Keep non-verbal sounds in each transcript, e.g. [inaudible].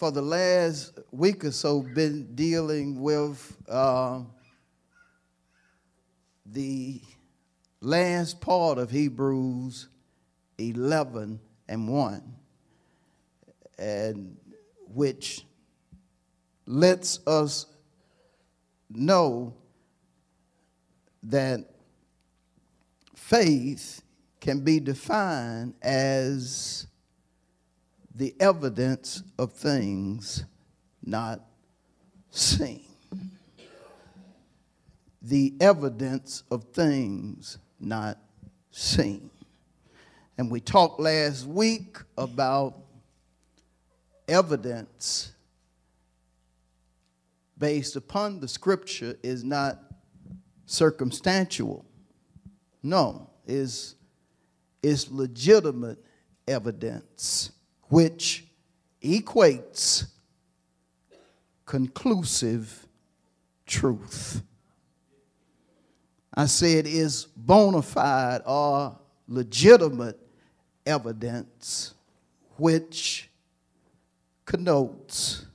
For the last week or so, been dealing with uh, the last part of Hebrews 11 and 1, and which lets us know that faith can be defined as the evidence of things not seen. The evidence of things not seen. And we talked last week about evidence based upon the scripture is not circumstantial. No, is is legitimate evidence which equates conclusive truth. I said is bona fide or legitimate evidence which connotes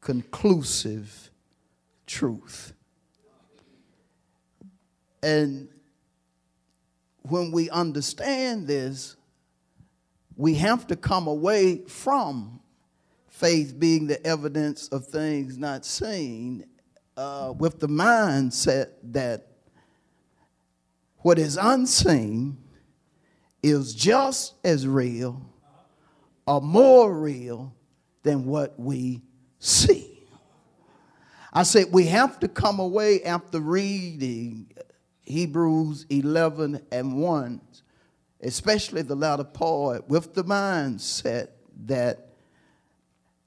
conclusive truth. And when we understand this, we have to come away from faith being the evidence of things not seen uh, with the mindset that what is unseen is just as real or more real than what we see. I said we have to come away after reading Hebrews 11 and 1 especially the latter part, with the mindset that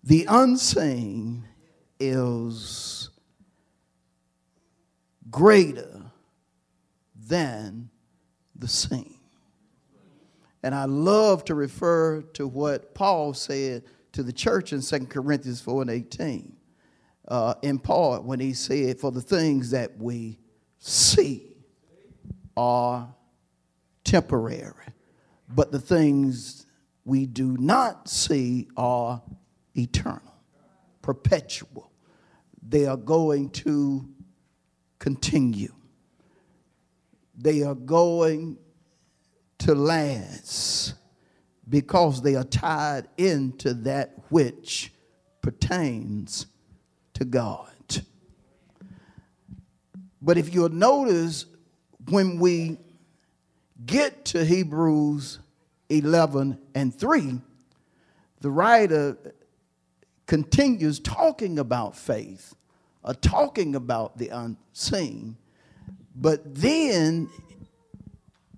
the unseen is greater than the seen. And I love to refer to what Paul said to the church in 2 Corinthians 4 and 18, uh, in part when he said, For the things that we see are temporary, but the things we do not see are eternal, perpetual. They are going to continue, they are going to last because they are tied into that which pertains to God. But if you'll notice, when we get to Hebrews 11 and 3, the writer continues talking about faith, or talking about the unseen, but then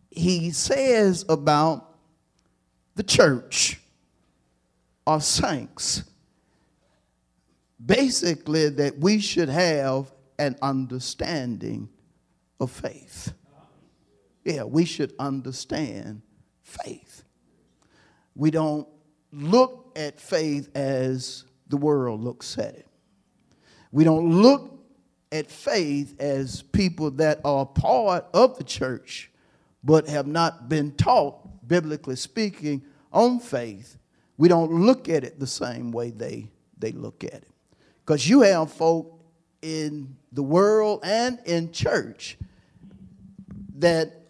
he says about the church or saints, basically, that we should have an understanding of faith. Yeah, we should understand faith. We don't look at faith as the world looks at it. We don't look at faith as people that are part of the church but have not been taught, biblically speaking, on faith. We don't look at it the same way they, they look at it. Because you have folk in the world and in church that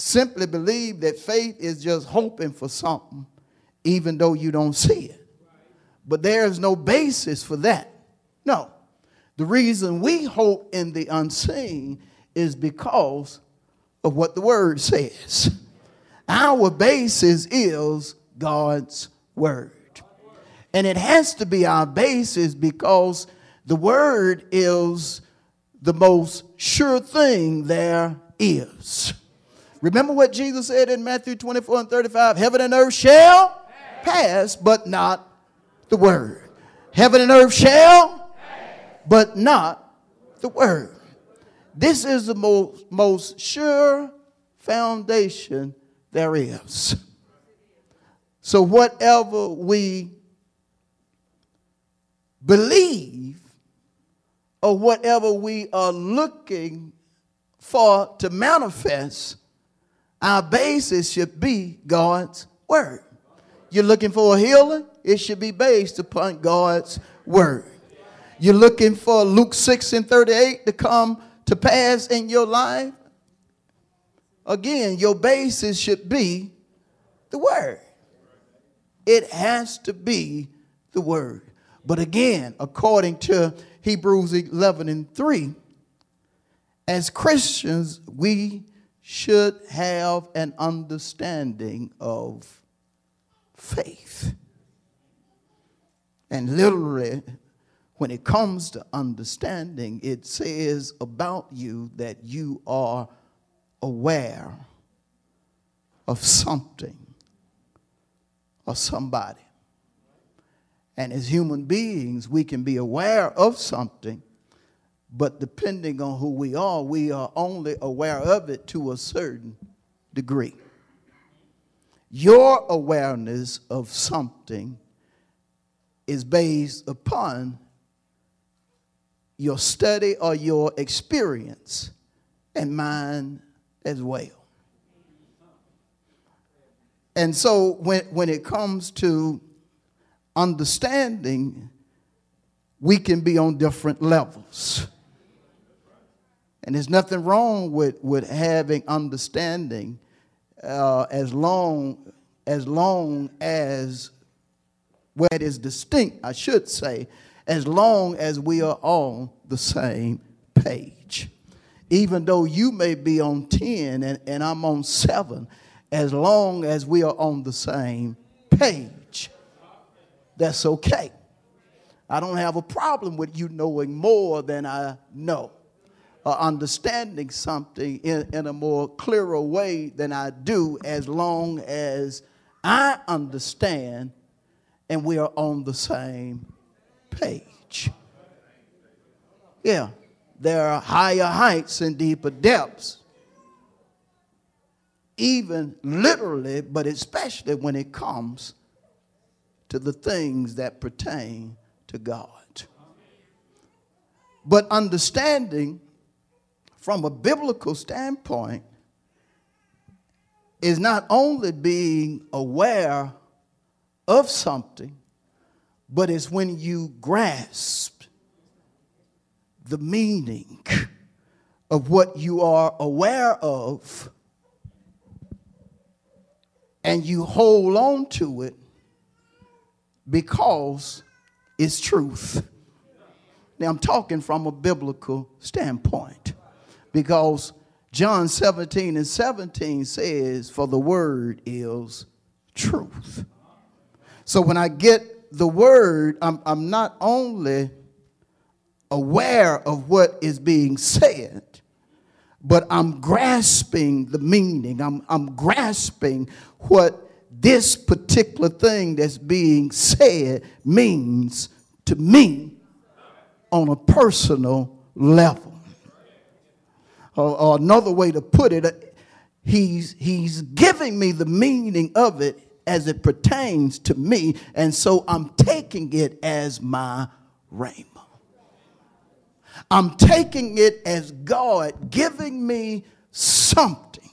simply believe that faith is just hoping for something, even though you don't see it. But there is no basis for that. No. The reason we hope in the unseen is because of what the word says. Our basis is God's word. And it has to be our basis because the word is the most sure thing there is. Remember what Jesus said in Matthew 24 and 35 Heaven and earth shall pass, but not the word. Heaven and earth shall, but not the word. This is the most, most sure foundation there is. So, whatever we believe or whatever we are looking for to manifest, our basis should be God's word. You're looking for a healing, it should be based upon God's word. You're looking for Luke 6 and 38 to come to pass in your life. Again, your basis should be the word. It has to be the word. But again, according to Hebrews 11 and 3, as Christians, we should have an understanding of faith. And literally, when it comes to understanding, it says about you that you are aware of something or somebody. And as human beings, we can be aware of something, but depending on who we are, we are only aware of it to a certain degree. Your awareness of something is based upon your study or your experience, and mine as well. And so when, when it comes to understanding, we can be on different levels. And there's nothing wrong with, with having understanding uh, as long as long as where it is distinct, I should say, as long as we are on the same page. Even though you may be on 10 and, and I'm on 7, as long as we are on the same page, that's okay. I don't have a problem with you knowing more than I know or understanding something in, in a more clearer way than I do as long as I understand and we are on the same page. Yeah, there are higher heights and deeper depths, even literally, but especially when it comes to the things that pertain to God. But understanding from a biblical standpoint is not only being aware of something, but it's when you grasp the meaning of what you are aware of and you hold on to it because it's truth. Now, I'm talking from a biblical standpoint because John 17 and 17 says, For the word is truth. So when I get the word, I'm, I'm not only aware of what is being said, but I'm grasping the meaning. I'm, I'm grasping what this particular thing that's being said means to me on a personal level. Or, or another way to put it, uh, he's, he's giving me the meaning of it as it pertains to me, and so I'm taking it as my rhema. I'm taking it as God giving me something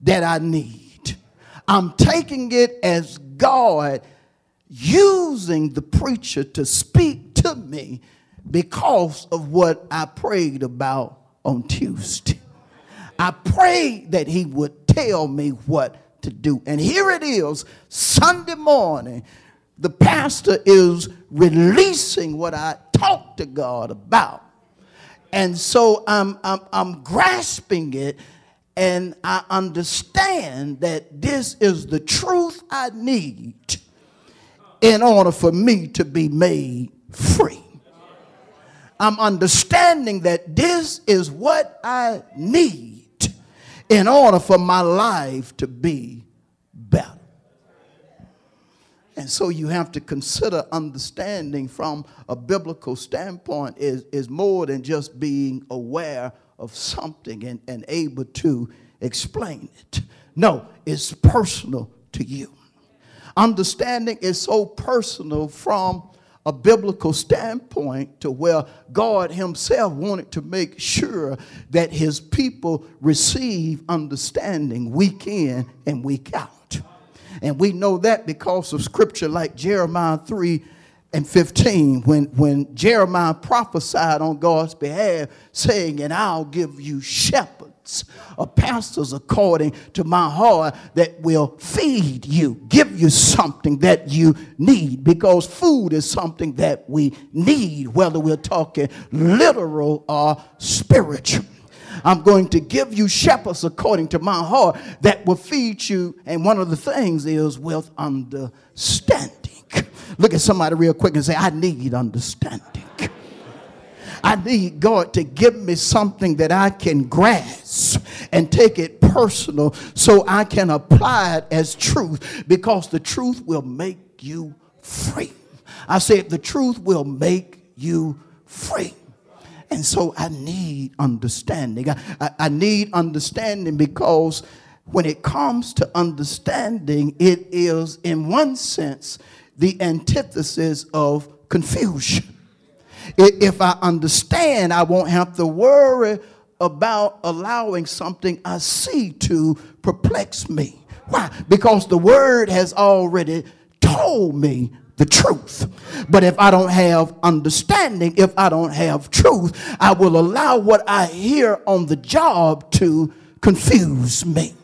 that I need. I'm taking it as God using the preacher to speak to me because of what I prayed about on Tuesday. I prayed that he would tell me what to do. And here it is, Sunday morning, the pastor is releasing what I talked to God about. And so I'm, I'm, I'm grasping it and I understand that this is the truth I need in order for me to be made free. I'm understanding that this is what I need in order for my life to be better. And so you have to consider understanding from a biblical standpoint is, is more than just being aware of something and, and able to explain it. No, it's personal to you. Understanding is so personal from a biblical standpoint to where God Himself wanted to make sure that His people receive understanding week in and week out. And we know that because of scripture like Jeremiah 3 and 15, when, when Jeremiah prophesied on God's behalf, saying, And I'll give you shepherds of pastors according to my heart that will feed you, give you something that you need, because food is something that we need, whether we're talking literal or spiritual. I'm going to give you shepherds according to my heart that will feed you. And one of the things is with understanding. Look at somebody real quick and say, I need understanding. I need God to give me something that I can grasp and take it personal so I can apply it as truth because the truth will make you free. I said, the truth will make you free. And so I need understanding. I, I, need understanding because when it comes to understanding, it is, in one sense, the antithesis of confusion. If I understand, I won't have to worry about allowing something I see to perplex me. Why? Because the word has already told me the truth. But if I don't have understanding, if I don't have truth, I will allow what I hear on the job to confuse me.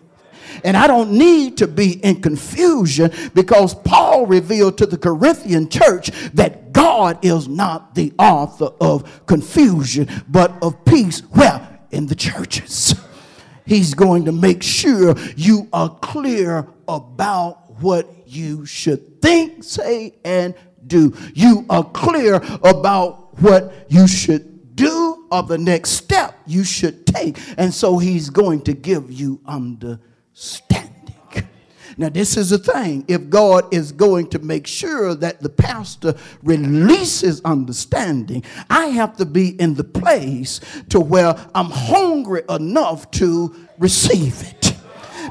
And I don't need to be in confusion because Paul revealed to the Corinthian church that God is not the author of confusion, but of peace. Where? In the churches. He's going to make sure you are clear about what you should think, say, and do. You are clear about what you should do or the next step you should take. And so he's going to give you understanding standing. Now, this is the thing. If God is going to make sure that the pastor releases understanding, I have to be in the place to where I'm hungry enough to receive it.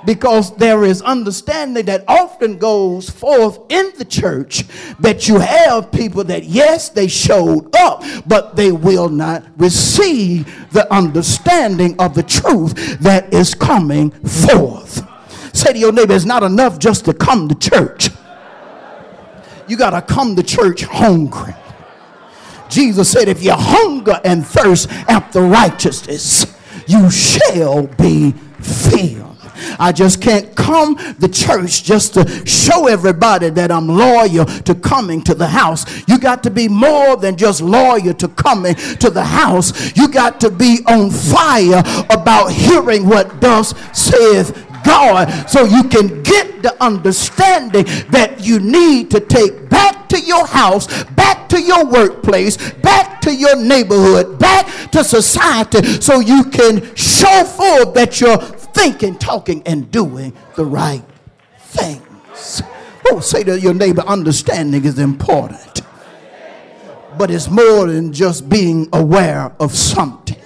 Because there is understanding that often goes forth in the church that you have people that, yes, they showed up, but they will not receive the understanding of the truth that is coming forth. Say to your neighbor, it's not enough just to come to church. You got to come to church hungry. Jesus said, if you hunger and thirst after righteousness, you shall be filled. I just can't come to church just to show everybody that I'm loyal to coming to the house. You got to be more than just loyal to coming to the house. You got to be on fire about hearing what thus saith God so you can get the understanding that you need to take back to your house, back to your workplace, back to your neighborhood, back to society so you can show forth that you're thinking, talking, and doing the right things. Oh, say to your neighbor, understanding is important. But it's more than just being aware of something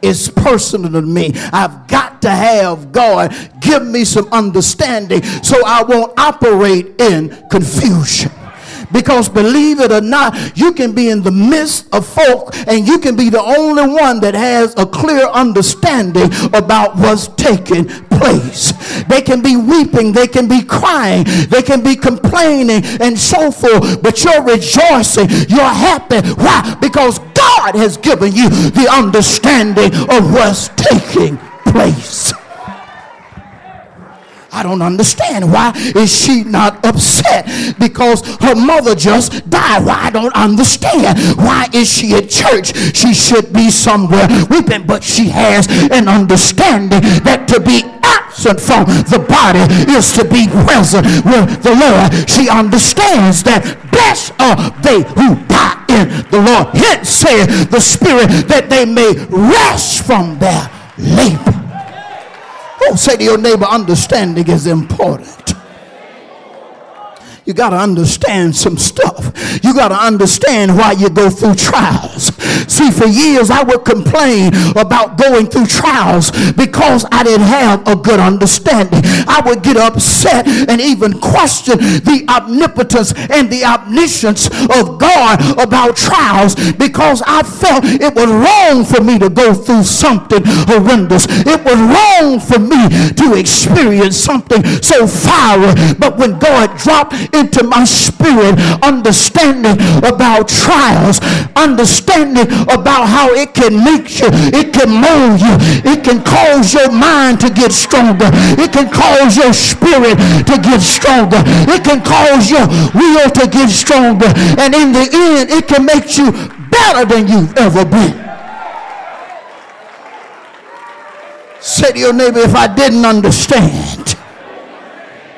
It's personal to me. I've got to have God give me some understanding so I won't operate in confusion. Because believe it or not, you can be in the midst of folk and you can be the only one that has a clear understanding about what's taking place. They can be weeping, they can be crying, they can be complaining and so forth, but you're rejoicing, you're happy. Why? Because God has given you the understanding of what's taking place. I don't understand. Why is she not upset? Because her mother just died. Why I don't understand. Why is she at church? She should be somewhere weeping, but she has an understanding that to be absent from the body is to be present with the Lord. She understands that blessed are they who die in the Lord. Hence saith the Spirit that they may rest from their labor. Oh, say to your neighbor, understanding is important. You got to understand some stuff. You got to understand why you go through trials. See, for years I would complain about going through trials because I didn't have a good understanding. I would get upset and even question the omnipotence and the omniscience of God about trials because I felt it was wrong for me to go through something horrendous. It was wrong for me to experience something so fiery. But when God dropped into my spirit understanding about trials, understanding about how it can make you, it can mold you, it can cause your mind to get stronger, it can cause your spirit to get stronger, it can cause your will to get stronger, and in the end, it can make you better than you've ever been. Say to your neighbor, if I didn't understand,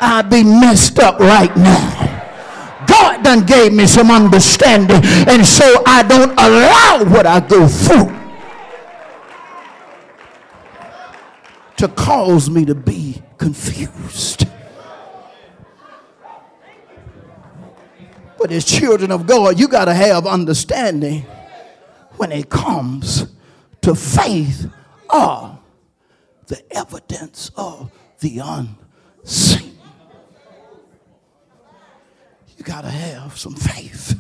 I'd be messed up right now. God done gave me some understanding, and so I don't allow what I go through to cause me to be confused. But as children of God, you got to have understanding when it comes to faith or the evidence of the unseen. You got to have some faith.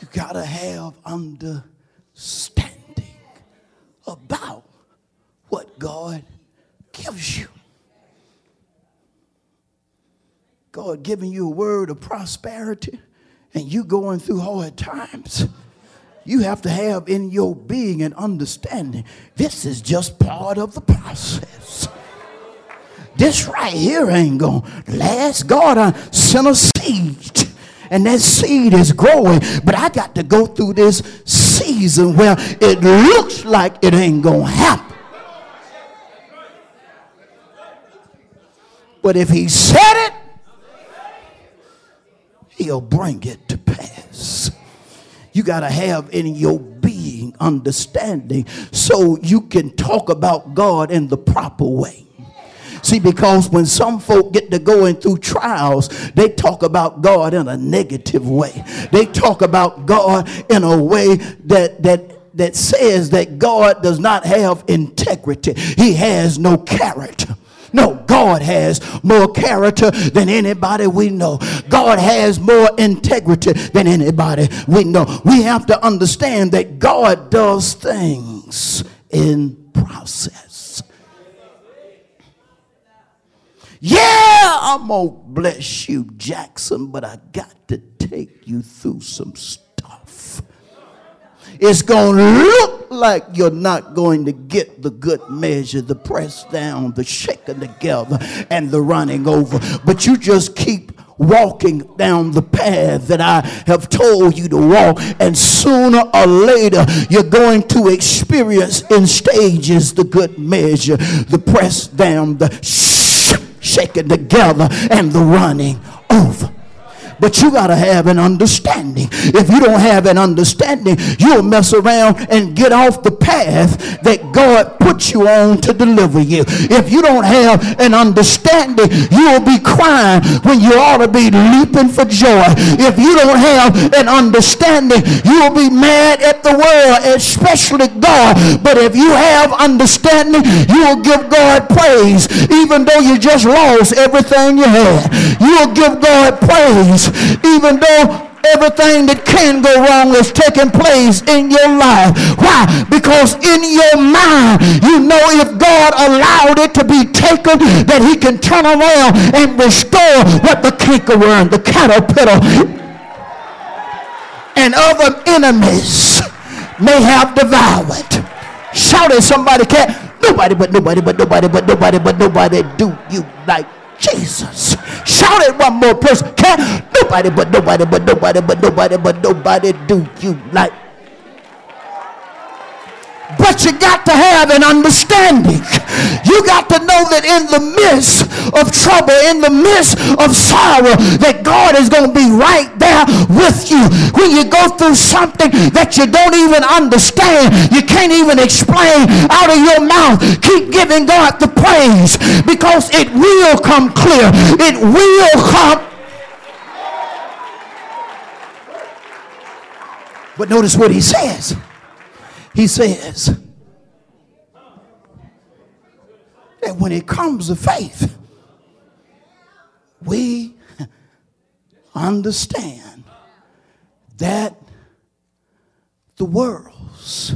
You got to have understanding about what God gives you. God giving you a word of prosperity and you going through hard times, you have to have in your being an understanding this is just part of the process. This right here ain't going to last. God I sent a seed and that seed is growing, but I got to go through this season where it looks like it ain't going to happen. But if he said it, he'll bring it to pass. You got to have in your being understanding so you can talk about God in the proper way. See, because when some folk get to going through trials, they talk about God in a negative way. They talk about God in a way that that that says that God does not have integrity. He has no character. No, God has more character than anybody we know. God has more integrity than anybody we know. We have to understand that God does things in process. Yeah, I'm going to bless you, Jackson, but I got to take you through some stuff it's going to look like you're not going to get the good measure, the press down, the shaking together, and the running over. But you just keep walking down the path that I have told you to walk, and sooner or later you're going to experience in stages the good measure, the press down, the shaking together, and the running over. But you got to have an understanding. If you don't have an understanding, you'll mess around and get off the path that God put you on to deliver you. If you don't have an understanding, you'll be crying when you ought to be leaping for joy. If you don't have an understanding, you'll be mad at the world, especially God. But if you have understanding, you'll give God praise, even though you just lost everything you had. You'll give God praise even though everything that can go wrong is taking place in your life. Why? Because in your mind, you know if God allowed it to be taken, that he can turn around and restore what the cankerworm, the caterpillar, and other enemies may have devoured. Shout at somebody, can't. nobody but nobody but nobody but nobody but nobody do you like Jesus. Shout it one more person. Can't nobody but nobody but nobody but nobody but nobody do you like But you got to have an understanding. You got to know that in the midst of trouble, in the midst of sorrow, that God is going to be right there with you. When you go through something that you don't even understand, you can't even explain out of your mouth, keep giving God the praise because it will come clear. It will come. But notice what he says. He says that when it comes to faith, we understand that the worlds,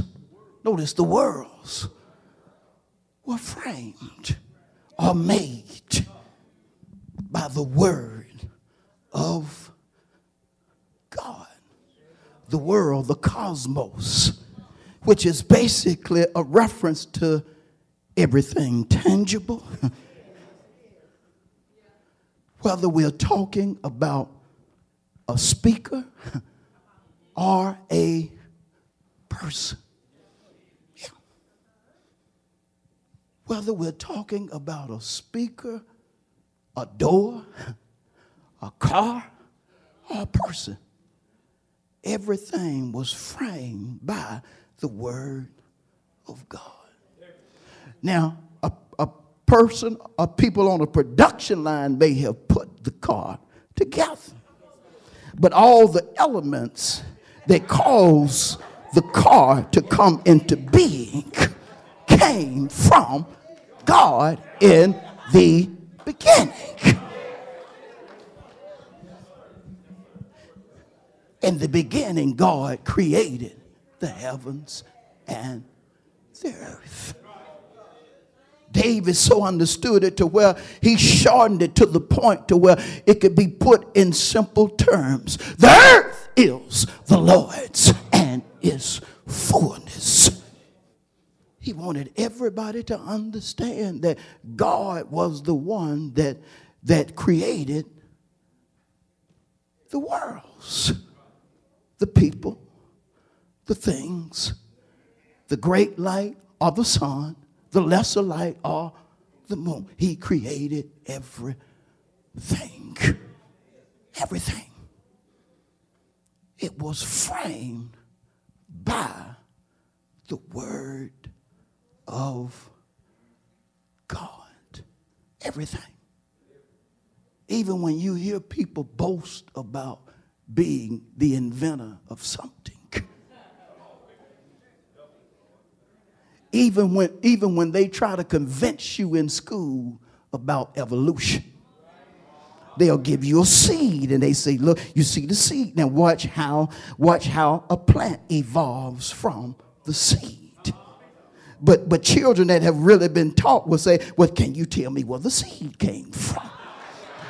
notice the worlds, were framed or made by the word of God. The world, the cosmos, which is basically a reference to everything tangible. [laughs] Whether we're talking about a speaker or a person. Whether we're talking about a speaker, a door, [laughs] a car, or a person, everything was framed by the Word of God. Now, a, a person or people on a production line may have put the car together, but all the elements that cause the car to come into being came from God in the beginning. In the beginning, God created the heavens and the earth. David so understood it to where he shortened it to the point to where it could be put in simple terms. The earth is the Lord's and its fullness. He wanted everybody to understand that God was the one that, that created the worlds, the people, the things, the great light of the sun, the lesser light or the moon. He created everything. Everything. It was framed by the word of God. Everything. Even when you hear people boast about being the inventor of something, even when, even when they try to convince you in school about evolution. They'll give you a seed and they say, look, you see the seed. Now watch how, watch how a plant evolves from the seed. But, but children that have really been taught will say, well, can you tell me where the seed came from?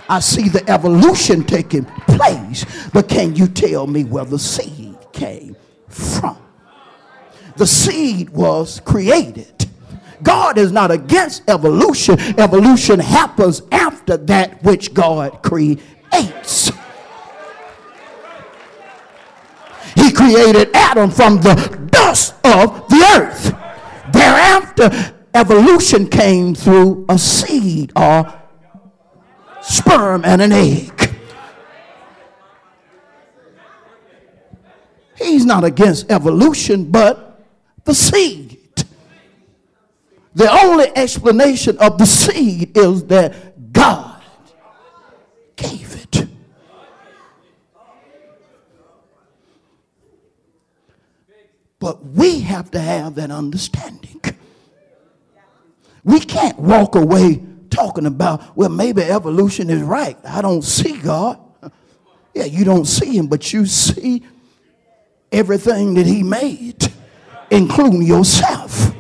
I see the evolution taking place, but can you tell me where the seed came from? The seed was created. God is not against evolution. Evolution happens after that which God creates. He created Adam from the dust of the earth. Thereafter, evolution came through a seed or sperm and an egg. He's not against evolution, but the seed. The only explanation of the seed is that God gave it. But we have to have that understanding. We can't walk away talking about, well, maybe evolution is right. I don't see God. Yeah, you don't see him, but you see everything that he made including yourself.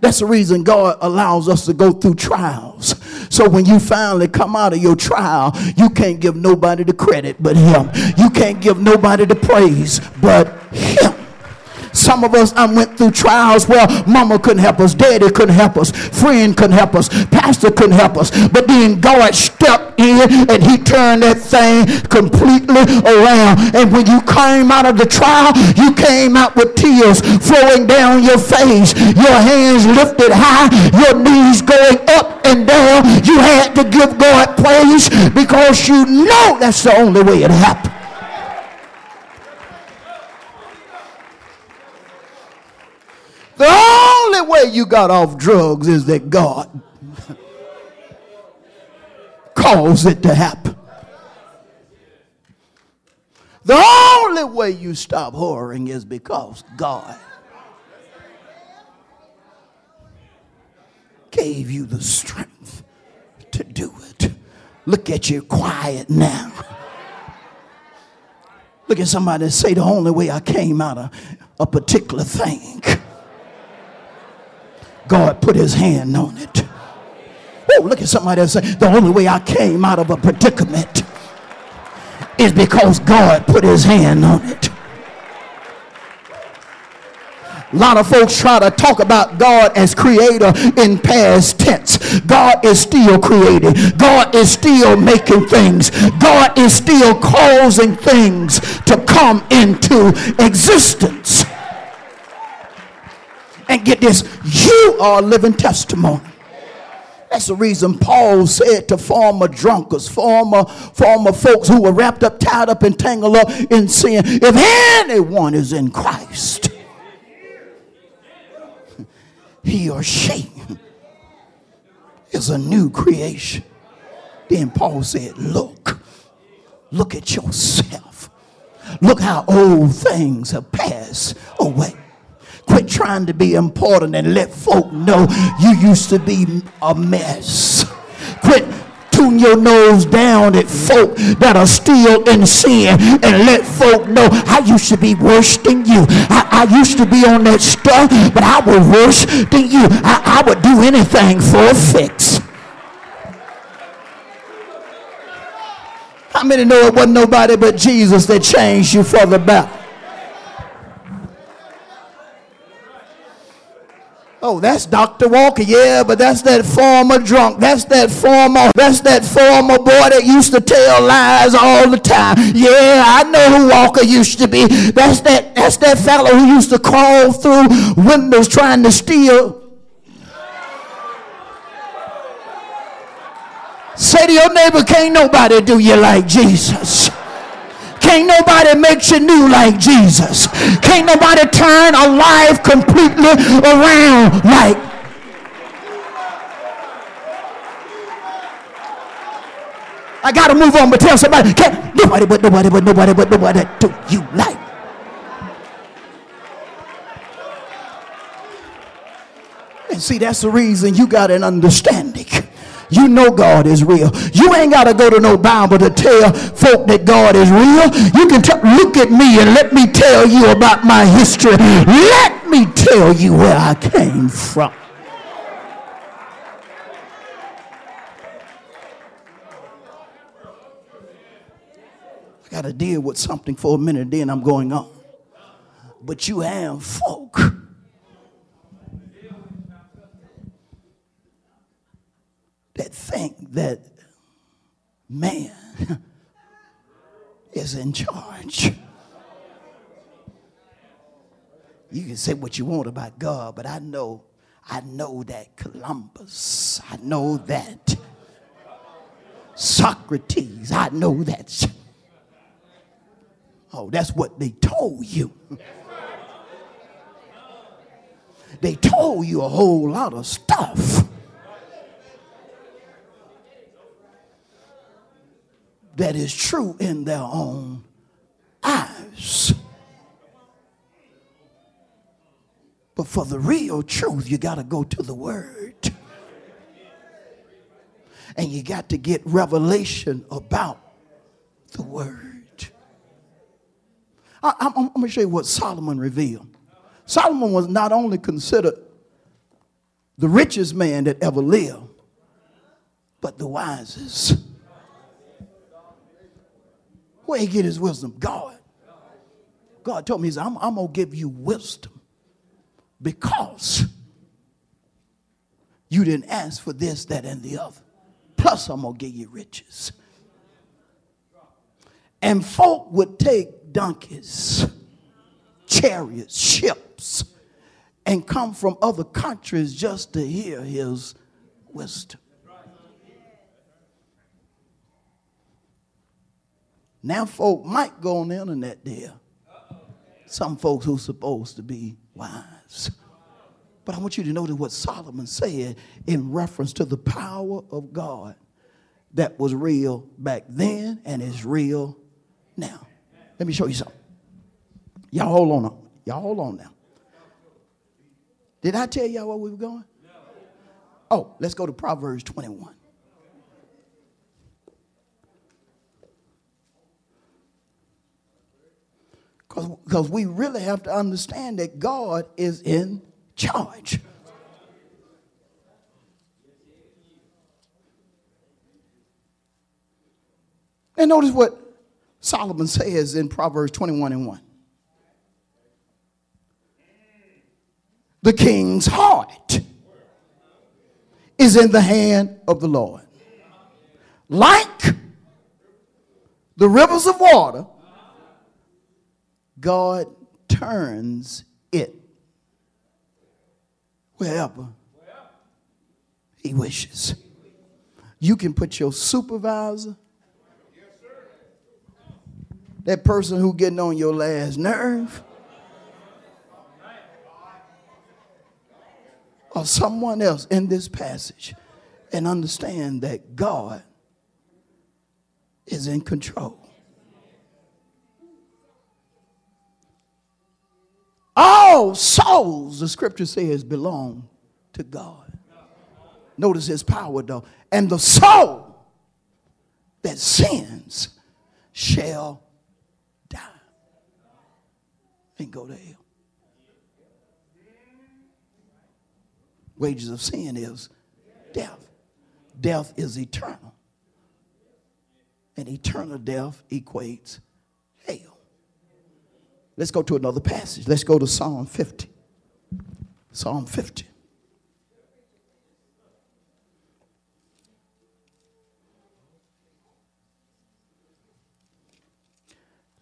That's the reason God allows us to go through trials. So when you finally come out of your trial, you can't give nobody the credit but Him. You can't give nobody the praise but Him. Some of us I went through trials where mama couldn't help us, daddy couldn't help us, friend couldn't help us, pastor couldn't help us. But then God stepped in and he turned that thing completely around. And when you came out of the trial, you came out with tears flowing down your face, your hands lifted high, your knees going up and down. You had to give God praise because you know that's the only way it happened. The only way you got off drugs is that God [laughs] caused it to happen. The only way you stop whoring is because God gave you the strength to do it. Look at you quiet now. Look at somebody say, The only way I came out of a particular thing, God put his hand on it. Oh, look at somebody and say, The only way I came out of a predicament is because God put his hand on it. A lot of folks try to talk about God as creator in past tense. God is still creating. God is still making things. God is still causing things to come into existence. And get this, you are a living testimony. That's the reason Paul said to former drunkards, former, former folks who were wrapped up, tied up, and tangled up in sin, if anyone is in Christ, he or she is a new creation. Then Paul said, Look, look at yourself. Look how old things have passed away. Quit trying to be important and let folk know you used to be a mess. Quit tune your nose down at folk that are still in sin and let folk know I used to be worse than you. I, I used to be on that stuff, but I was worse than you. I, I would do anything for a fix. How many know it wasn't nobody but Jesus that changed you for the better? Oh, that's Dr. Walker. Yeah, but that's that former drunk. That's that former, that's that former boy that used to tell lies all the time. Yeah, I know who Walker used to be. That's that, that's that fellow who used to crawl through windows trying to steal. Say to your neighbor, can't nobody do you like Jesus. Can't nobody make you new like Jesus. Can't nobody turn a life completely around like I gotta move on, but tell somebody, can't nobody but nobody but nobody but nobody do you like. And see, that's the reason you got an understanding you know God is real. You ain't got to go to no Bible to tell folk that God is real. You can t- look at me and let me tell you about my history. Let me tell you where I came from. I got to deal with something for a minute, then I'm going on. But you have folk that think that man [laughs] is in charge. You can say what you want about God, but I know, I know that Columbus, I know that Socrates, I know that. Oh, that's what they told you. [laughs] They told you a whole lot of stuff. That is true in their own eyes. But for the real truth, you got to go to the Word. And you got to get revelation about the Word. I, am going to show you what Solomon revealed. Solomon was not only considered the richest man that ever lived, but the wisest. Where he get his wisdom? God. God told me, he said, I'm, I'm going to give you wisdom because you didn't ask for this, that, and the other. Plus, I'm going to give you riches. And folk would take donkeys, chariots, ships, and come from other countries just to hear his wisdom. Now, folk might go on the internet there. Some folks who's supposed to be wise. But I want you to notice what Solomon said in reference to the power of God that was real back then and is real now. Let me show you something. Y'all hold on. Y'all hold on now. Did I tell y'all where we were going? Oh, let's go to Proverbs 21. Because we really have to understand that God is in charge. And notice what Solomon says in Proverbs 21 and 1. The king's heart is in the hand of the Lord. Like the rivers of water, God turns it wherever He wishes. You can put your supervisor, that person who getting on your last nerve, or someone else in this passage and understand that God is in control. All souls, the scripture says, belong to God. Notice his power though. And the soul that sins shall die and go to hell. Wages of sin is death. Death is eternal. And eternal death equates. Let's go to another passage. Let's go to Psalm 50. Psalm 50.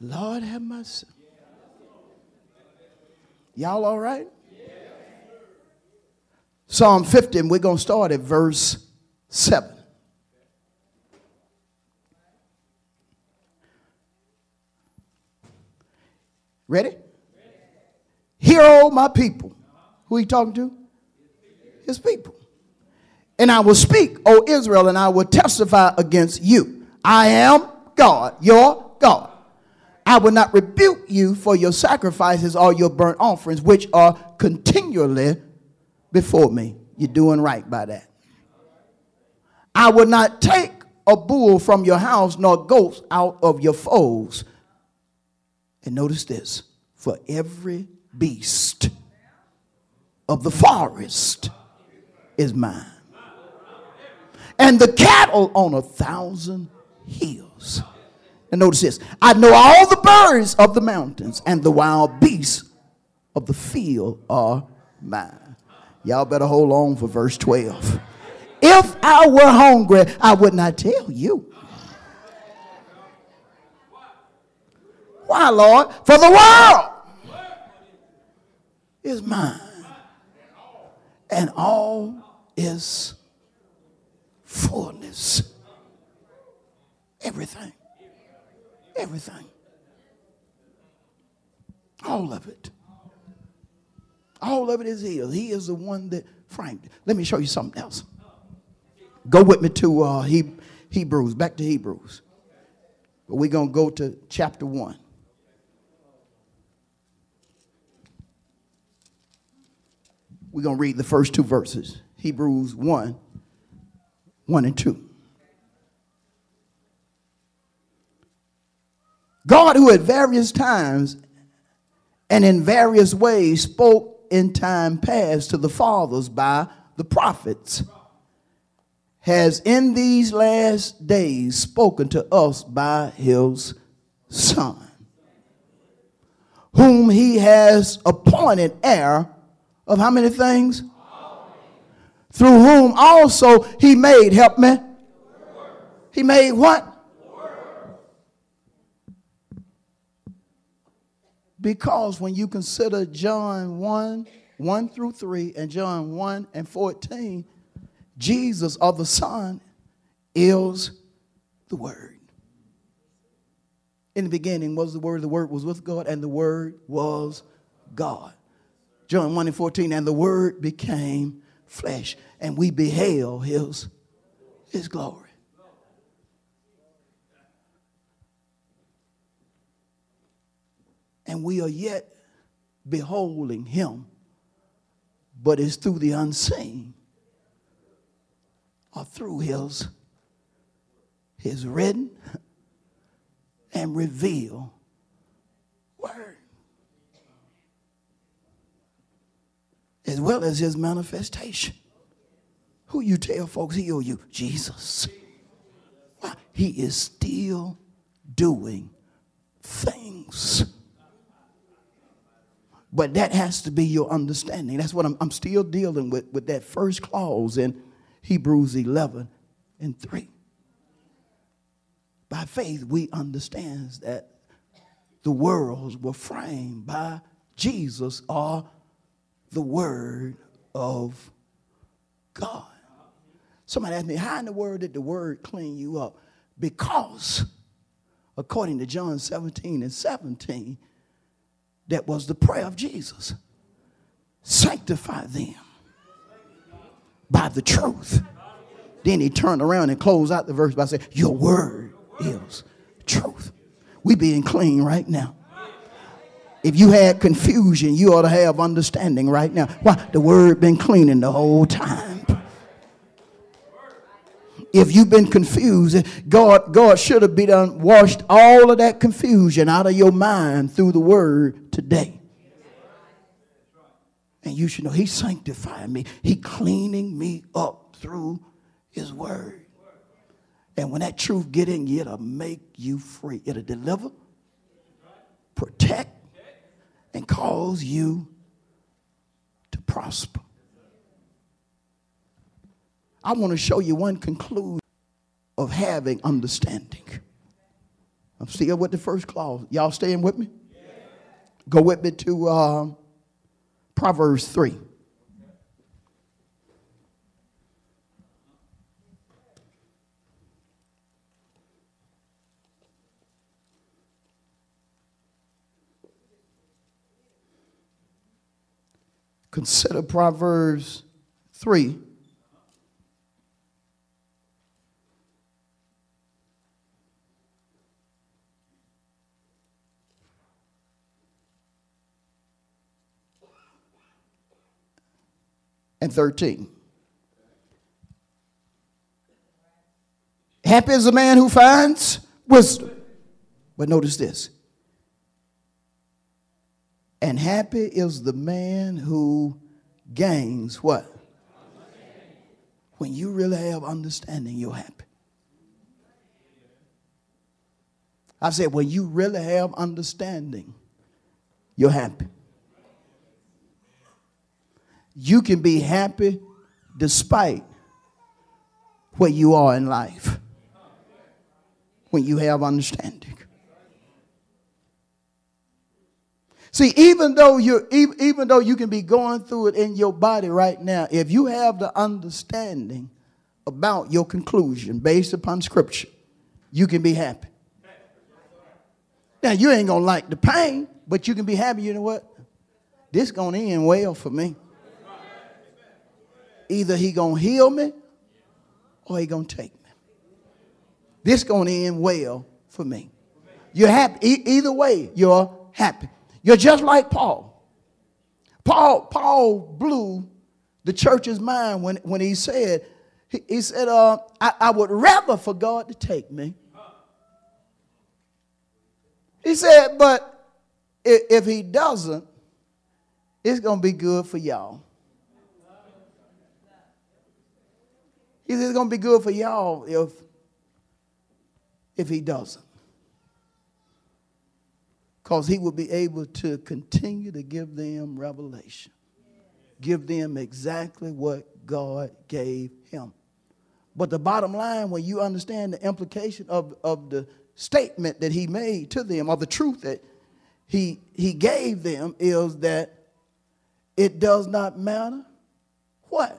Lord have mercy. Y'all all right? Psalm 50, and we're going to start at verse 7. Ready? Hear, all my people. Who you talking to? His people. And I will speak, O Israel, and I will testify against you. I am God, your God. I will not rebuke you for your sacrifices or your burnt offerings, which are continually before me. You're doing right by that. I will not take a bull from your house, nor goats out of your foes. And notice this for every beast of the forest is mine, and the cattle on a thousand hills. And notice this I know all the birds of the mountains, and the wild beasts of the field are mine. Y'all better hold on for verse 12. If I were hungry, I would not tell you. Why, Lord? For the world is mine, and all is fullness. Everything. Everything. All of it. All of it is His. He is the one that framed it. Let me show you something else. Go with me to uh, he- Hebrews, back to Hebrews. But we're going to go to chapter 1. We're going to read the first two verses Hebrews 1 1 and 2. God, who at various times and in various ways spoke in time past to the fathers by the prophets, has in these last days spoken to us by his Son, whom he has appointed heir of how many things? Through whom also he made, help me. He made what? Because when you consider John 1, 1 through 3, and John 1 and 14, Jesus of the Son is the Word. In the beginning was the Word, the Word was with God, and the Word was God. John 1 and 14, and the Word became flesh, and we beheld his, his glory. And we are yet beholding him, but it's through the unseen or through his, his written and revealed As well as his manifestation. Who you tell folks he owe you? Jesus. Why? He is still doing things. But that has to be your understanding. That's what I'm, I'm still dealing with, with that first clause in Hebrews 11 and 3. By faith, we understand that the worlds were framed by Jesus or the Word of God. Somebody asked me, how in the world did the Word clean you up? Because, according to John 17 and 17, that was the prayer of Jesus. Sanctify them by the truth. Then he turned around and closed out the verse by saying, Your word is truth. We being clean right now. If you had confusion, you ought to have understanding right now. Why? The word been cleaning the whole time. If you've been confused, God, God should have been washed all of that confusion out of your mind through the word today. And you should know He's sanctifying me. He cleaning me up through His Word. And when that truth get in you, it'll make you free. It'll deliver, protect, and cause you to prosper. I want to show you one conclusion of having understanding. I'm still with the first clause. Y'all staying with me? Go with me to uh, Proverbs 3. Consider Proverbs 3. and 13. Happy is the man who finds wisdom. But notice this. And happy is the man who gains what? When you really have understanding, you're happy. I said, when you really have understanding, you're happy. You can be happy despite where you are in life when you have understanding. See, even though you even, though you can be going through it in your body right now, if you have the understanding about your conclusion based upon scripture, you can be happy. Now you ain't gonna like the pain, but you can be happy. You know what? This gonna end well for me. Either he gonna heal me or he gonna take me. This gonna end well for me. You're happy. E- either way, you're happy. You're just like Paul. Paul, Paul blew the church's mind when, when he said, he, he said, uh, I, I would rather for God to take me. He said, but if, if he doesn't, it's going to be good for y'all. He said it's going to be good for y'all if, if he doesn't. Because he will be able to continue to give them revelation give them exactly what God gave him. But the bottom line, when you understand the implication of, of the statement that he made to them, or the truth that he, he gave them, is that it does not matter what.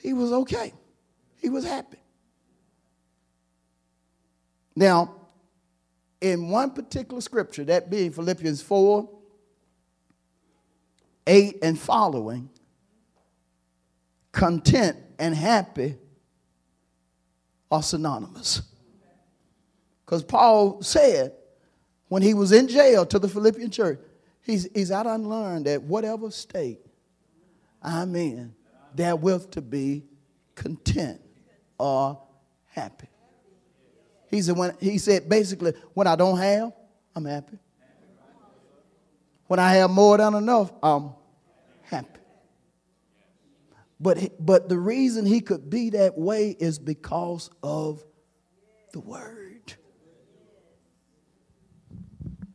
He was okay. He was happy. Now, in one particular scripture, that being Philippians 4 8 and following, content and happy are synonymous. Because Paul said when he was in jail to the Philippian church, he's, he's out unlearned that whatever state I'm in, therewith to be content or happy. He said, when, he said basically, when I don't have, I'm happy. When I have more than enough, I'm happy. But, but the reason he could be that way is because of the word.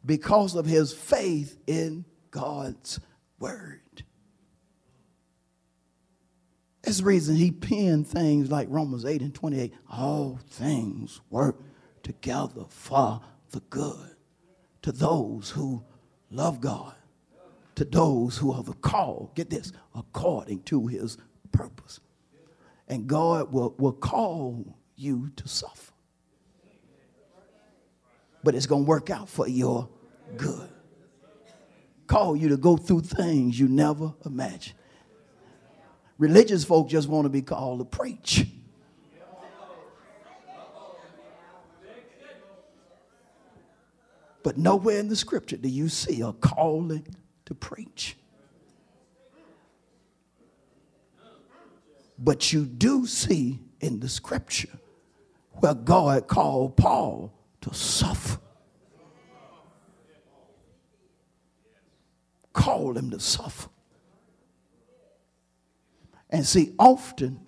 Because of his faith in God's word. That's the reason he penned things like Romans 8 and 28. All things work together for the good to those who love God, to those who are the called. Get this, according to his purpose. And God will, will call you to suffer. But it's going to work out for your good. Call you to go through things you never imagined. Religious folk just want to be called to preach. But nowhere in the scripture do you see a calling to preach. But you do see in the scripture where God called Paul to suffer. Called him to suffer. And see, often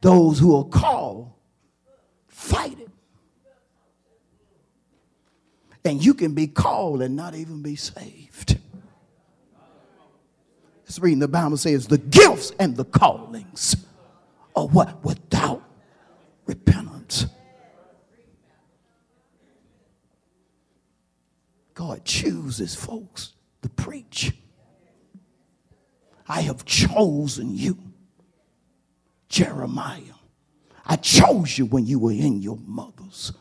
those who are called fight it. And you can be called and not even be saved. It's reading the Bible says the gifts and the callings are what? Without repentance. God chooses folks to preach. I have chosen you, Jeremiah. I chose you when you were in your mother's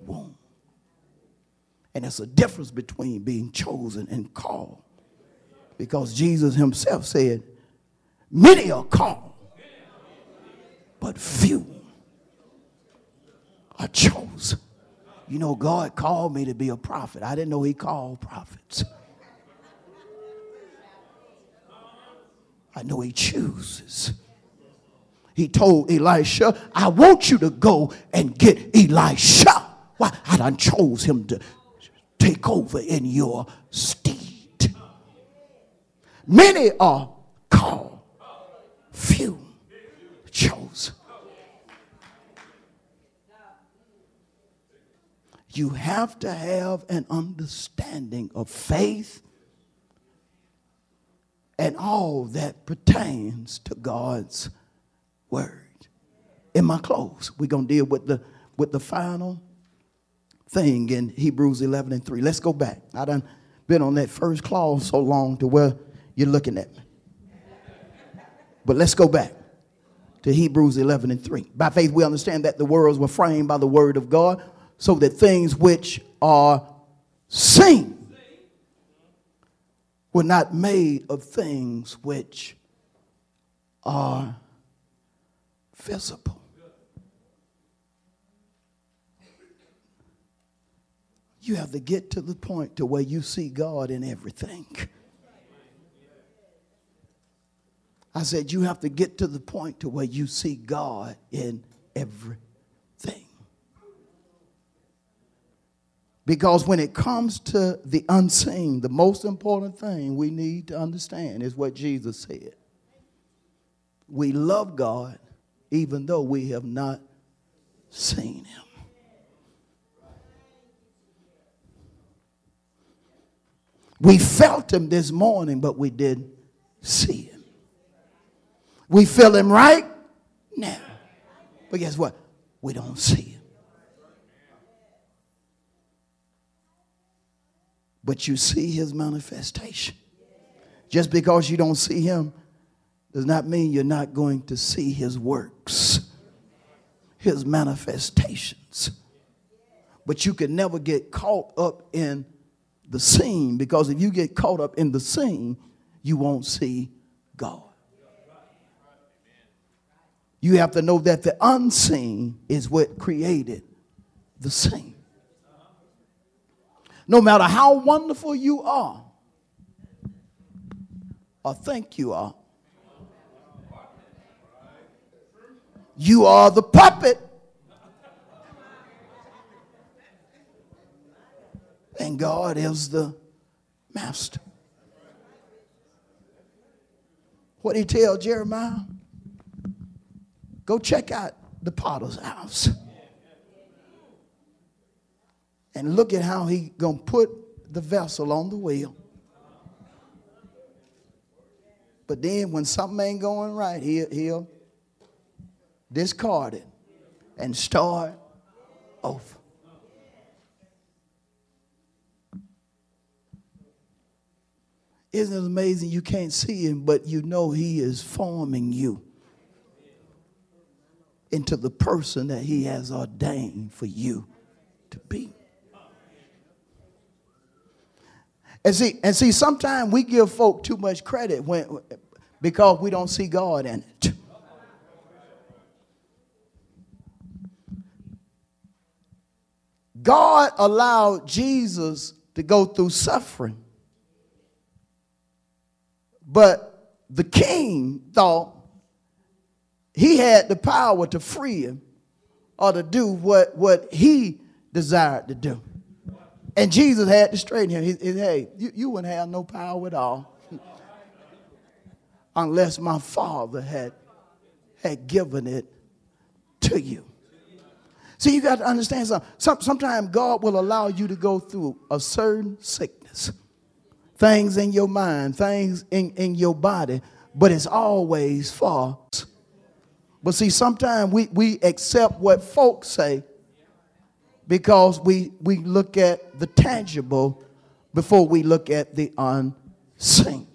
womb. And there's a difference between being chosen and called. Because Jesus himself said, Many are called, but few are chosen. You know, God called me to be a prophet. I didn't know He called prophets. I know He chooses. He told Elisha, I want you to go and get Elisha. Why? I done chose him to take over in your stead. Many are called, few chose. You have to have an understanding of faith and all that pertains to God's word. In my close, we're going to deal with the, with the final thing in Hebrews 11 and 3. Let's go back. I done been on that first clause so long to where you're looking at me. But let's go back to Hebrews 11 and 3. By faith, we understand that the worlds were framed by the word of God, so that things which are seen were not made of things which are visible. You have to get to the point to where you see God in everything. I said you have to get to the point to where you see God in everything. Because when it comes to the unseen, the most important thing we need to understand is what Jesus said. We love God even though we have not seen him. We felt him this morning, but we didn't see him. We feel him right now. But guess what? We don't see him. But you see his manifestation. Just because you don't see him does not mean you're not going to see his works, his manifestations. But you can never get caught up in the seen because if you get caught up in the seen, you won't see God. You have to know that the unseen is what created the seen. No matter how wonderful you are or think you are, you are the puppet. And God is the master. What did he tell Jeremiah? Go check out the potter's house. And look at how he gonna put the vessel on the wheel. But then when something ain't going right, he'll, he'll discard it and start over. Isn't it amazing? You can't see him, but you know he is forming you into the person that he has ordained for you to be. And see, and see, sometimes we give folk too much credit when because we don't see God in it. God allowed Jesus to go through suffering. But the king thought he had the power to free him or to do what, what he desired to do. And Jesus had to straighten him. He, he, hey, you, you wouldn't have no power at all [laughs] unless my Father had, had given it to you. See, you got to understand something. Some, sometimes God will allow you to go through a certain sickness, things in your mind, things in, in your body, but it's always false. But see, sometimes we, we accept what folks say because we, we look at the tangible before we look at the unseen.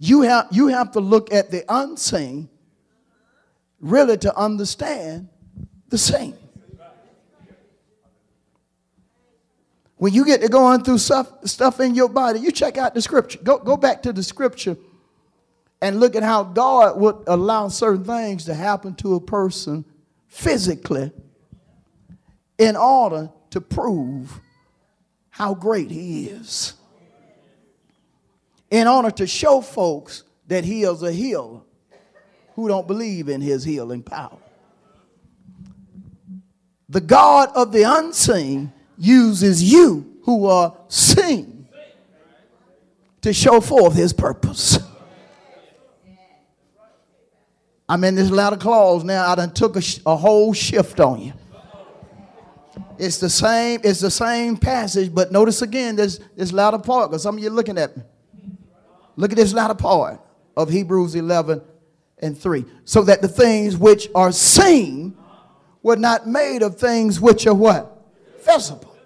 You have, you have to look at the unseen really to understand the seen. When you get to going through stuff, stuff in your body, you check out the scripture. Go, go back to the scripture and look at how God would allow certain things to happen to a person physically in order to prove how great He is. In order to show folks that He is a healer who don't believe in His healing power. The God of the unseen uses you who are seen to show forth His purpose. I'm in this latter clause now. I done took a, a whole shift on you. It's the same, it's the same passage, but notice again this, this latter part, because some of you looking at me. Look at this latter part of Hebrews 11 and 3. So that the things which are seen were not made of things which are what? Visible.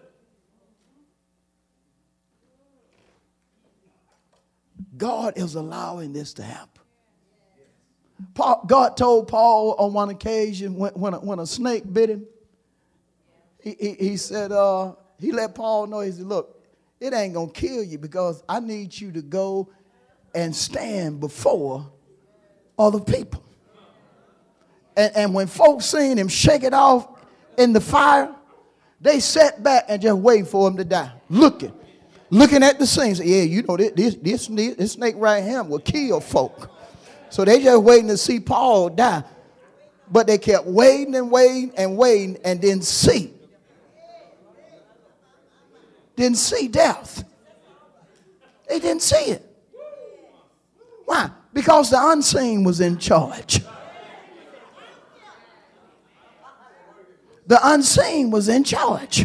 God is allowing this to happen. Paul, God told Paul on one occasion when, when, a, when a snake bit him, he, he, said, uh, he let Paul know, he said, look, it ain't going to kill you because I need you to go and stand before other people. And, and when folks seen him shake it off in the fire, they sat back and just waiting for him to die, looking, looking at the scene. Say, yeah, you know, this, this, this snake right here will kill folk. So they just waiting to see Paul die. But they kept waiting and waiting and waiting and didn't see. Didn't see death. They didn't see it. Why? Because the unseen was in charge. The unseen was in charge.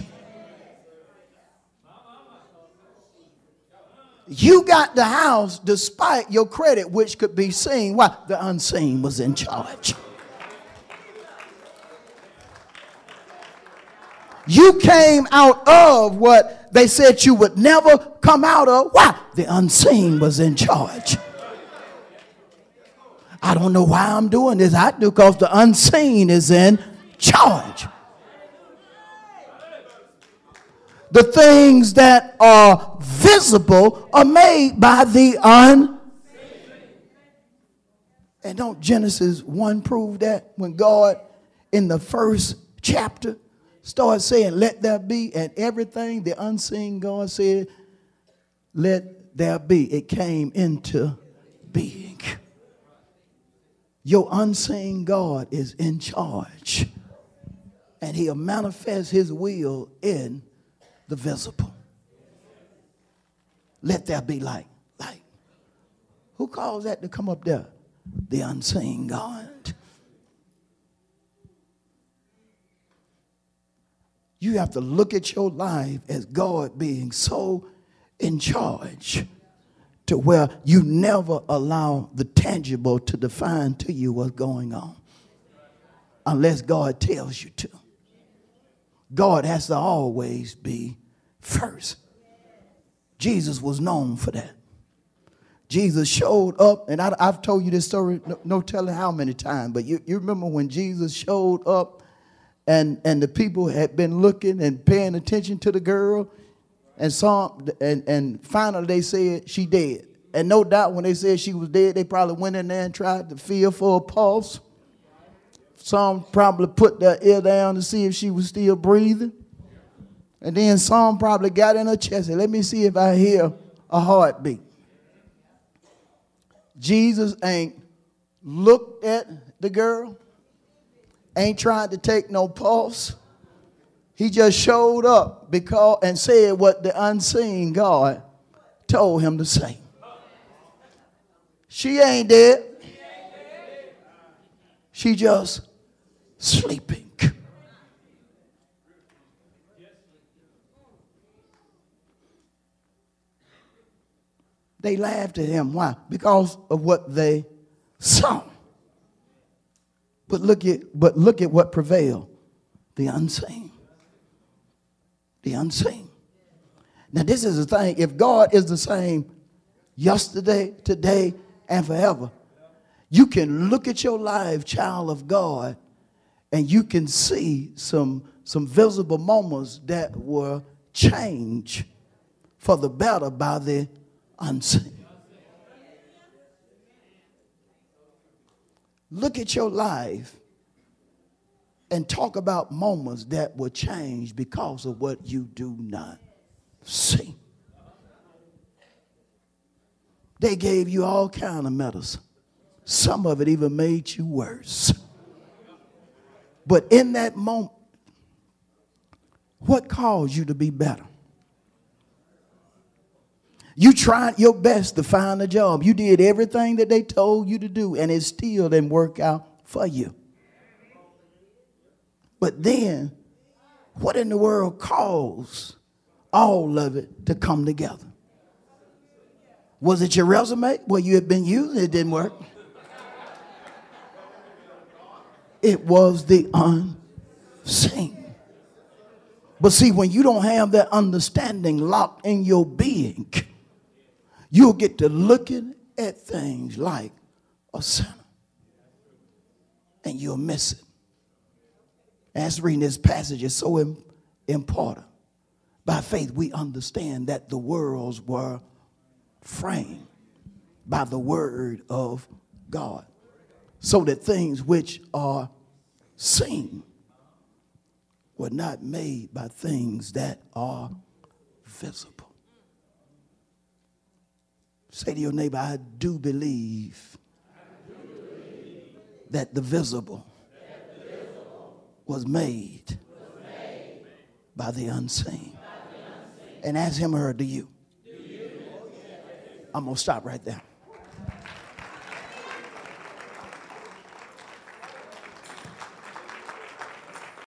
You got the house despite your credit, which could be seen. Why? The unseen was in charge. You came out of what they said you would never come out of. Why? The unseen was in charge. I don't know why I'm doing this. I do because the unseen is in charge. The things that are visible are made by the unseen. And don't Genesis 1 prove that when God in the first chapter started saying, Let there be, and everything the unseen God said, Let there be, it came into being. Your unseen God is in charge, and He'll manifest His will in the visible. Let there be light. Light. Who calls that to come up there? The unseen God. You have to look at your life as God being so in charge to where you never allow the tangible to define to you what's going on unless God tells you to. God has to always be first. Jesus was known for that. Jesus showed up, and I, have told you this story, no, no, telling how many times, but you, you remember when Jesus showed up and, and the people had been looking and paying attention to the girl, and saw, and, and finally they said she dead. And no doubt when they said she was dead, they probably went in there and tried to feel for a pulse. Some probably put their ear down to see if she was still breathing. And then some probably got in her chest and let me see if I hear a heartbeat. Jesus ain't looked at the girl, ain't trying to take no pulse. He just showed up because and said what the unseen God told him to say. She ain't dead. She just sleeping. They laughed at him. Why? Because of what they saw. But look at but look at what prevailed. The unseen. The unseen. Now, this is the thing. If God is the same yesterday, today, and forever, you can look at your life, child of God, and you can see some, some visible moments that were changed for the better by the unseen. Look at your life and talk about moments that were changed because of what you do not see. They gave you all kind of medicine. Some of it even made you worse. But in that moment, what caused you to be better? You tried your best to find a job. You did everything that they told you to do, and it still didn't work out for you. But then, what in the world caused all of it to come together? Was it your resume? Well, you had been using it, didn't work. It was the unseen. But see, when you don't have that understanding locked in your being, you'll get to looking at things like a sinner. And you'll miss it. As reading this passage is so important. By faith, we understand that the worlds were framed by the word of God, so that things which are seen were not made by things that are visible. Say to your neighbor, I do believe, that the visible, was, made by the unseen. And ask him or her, do you? I'm going to stop right there.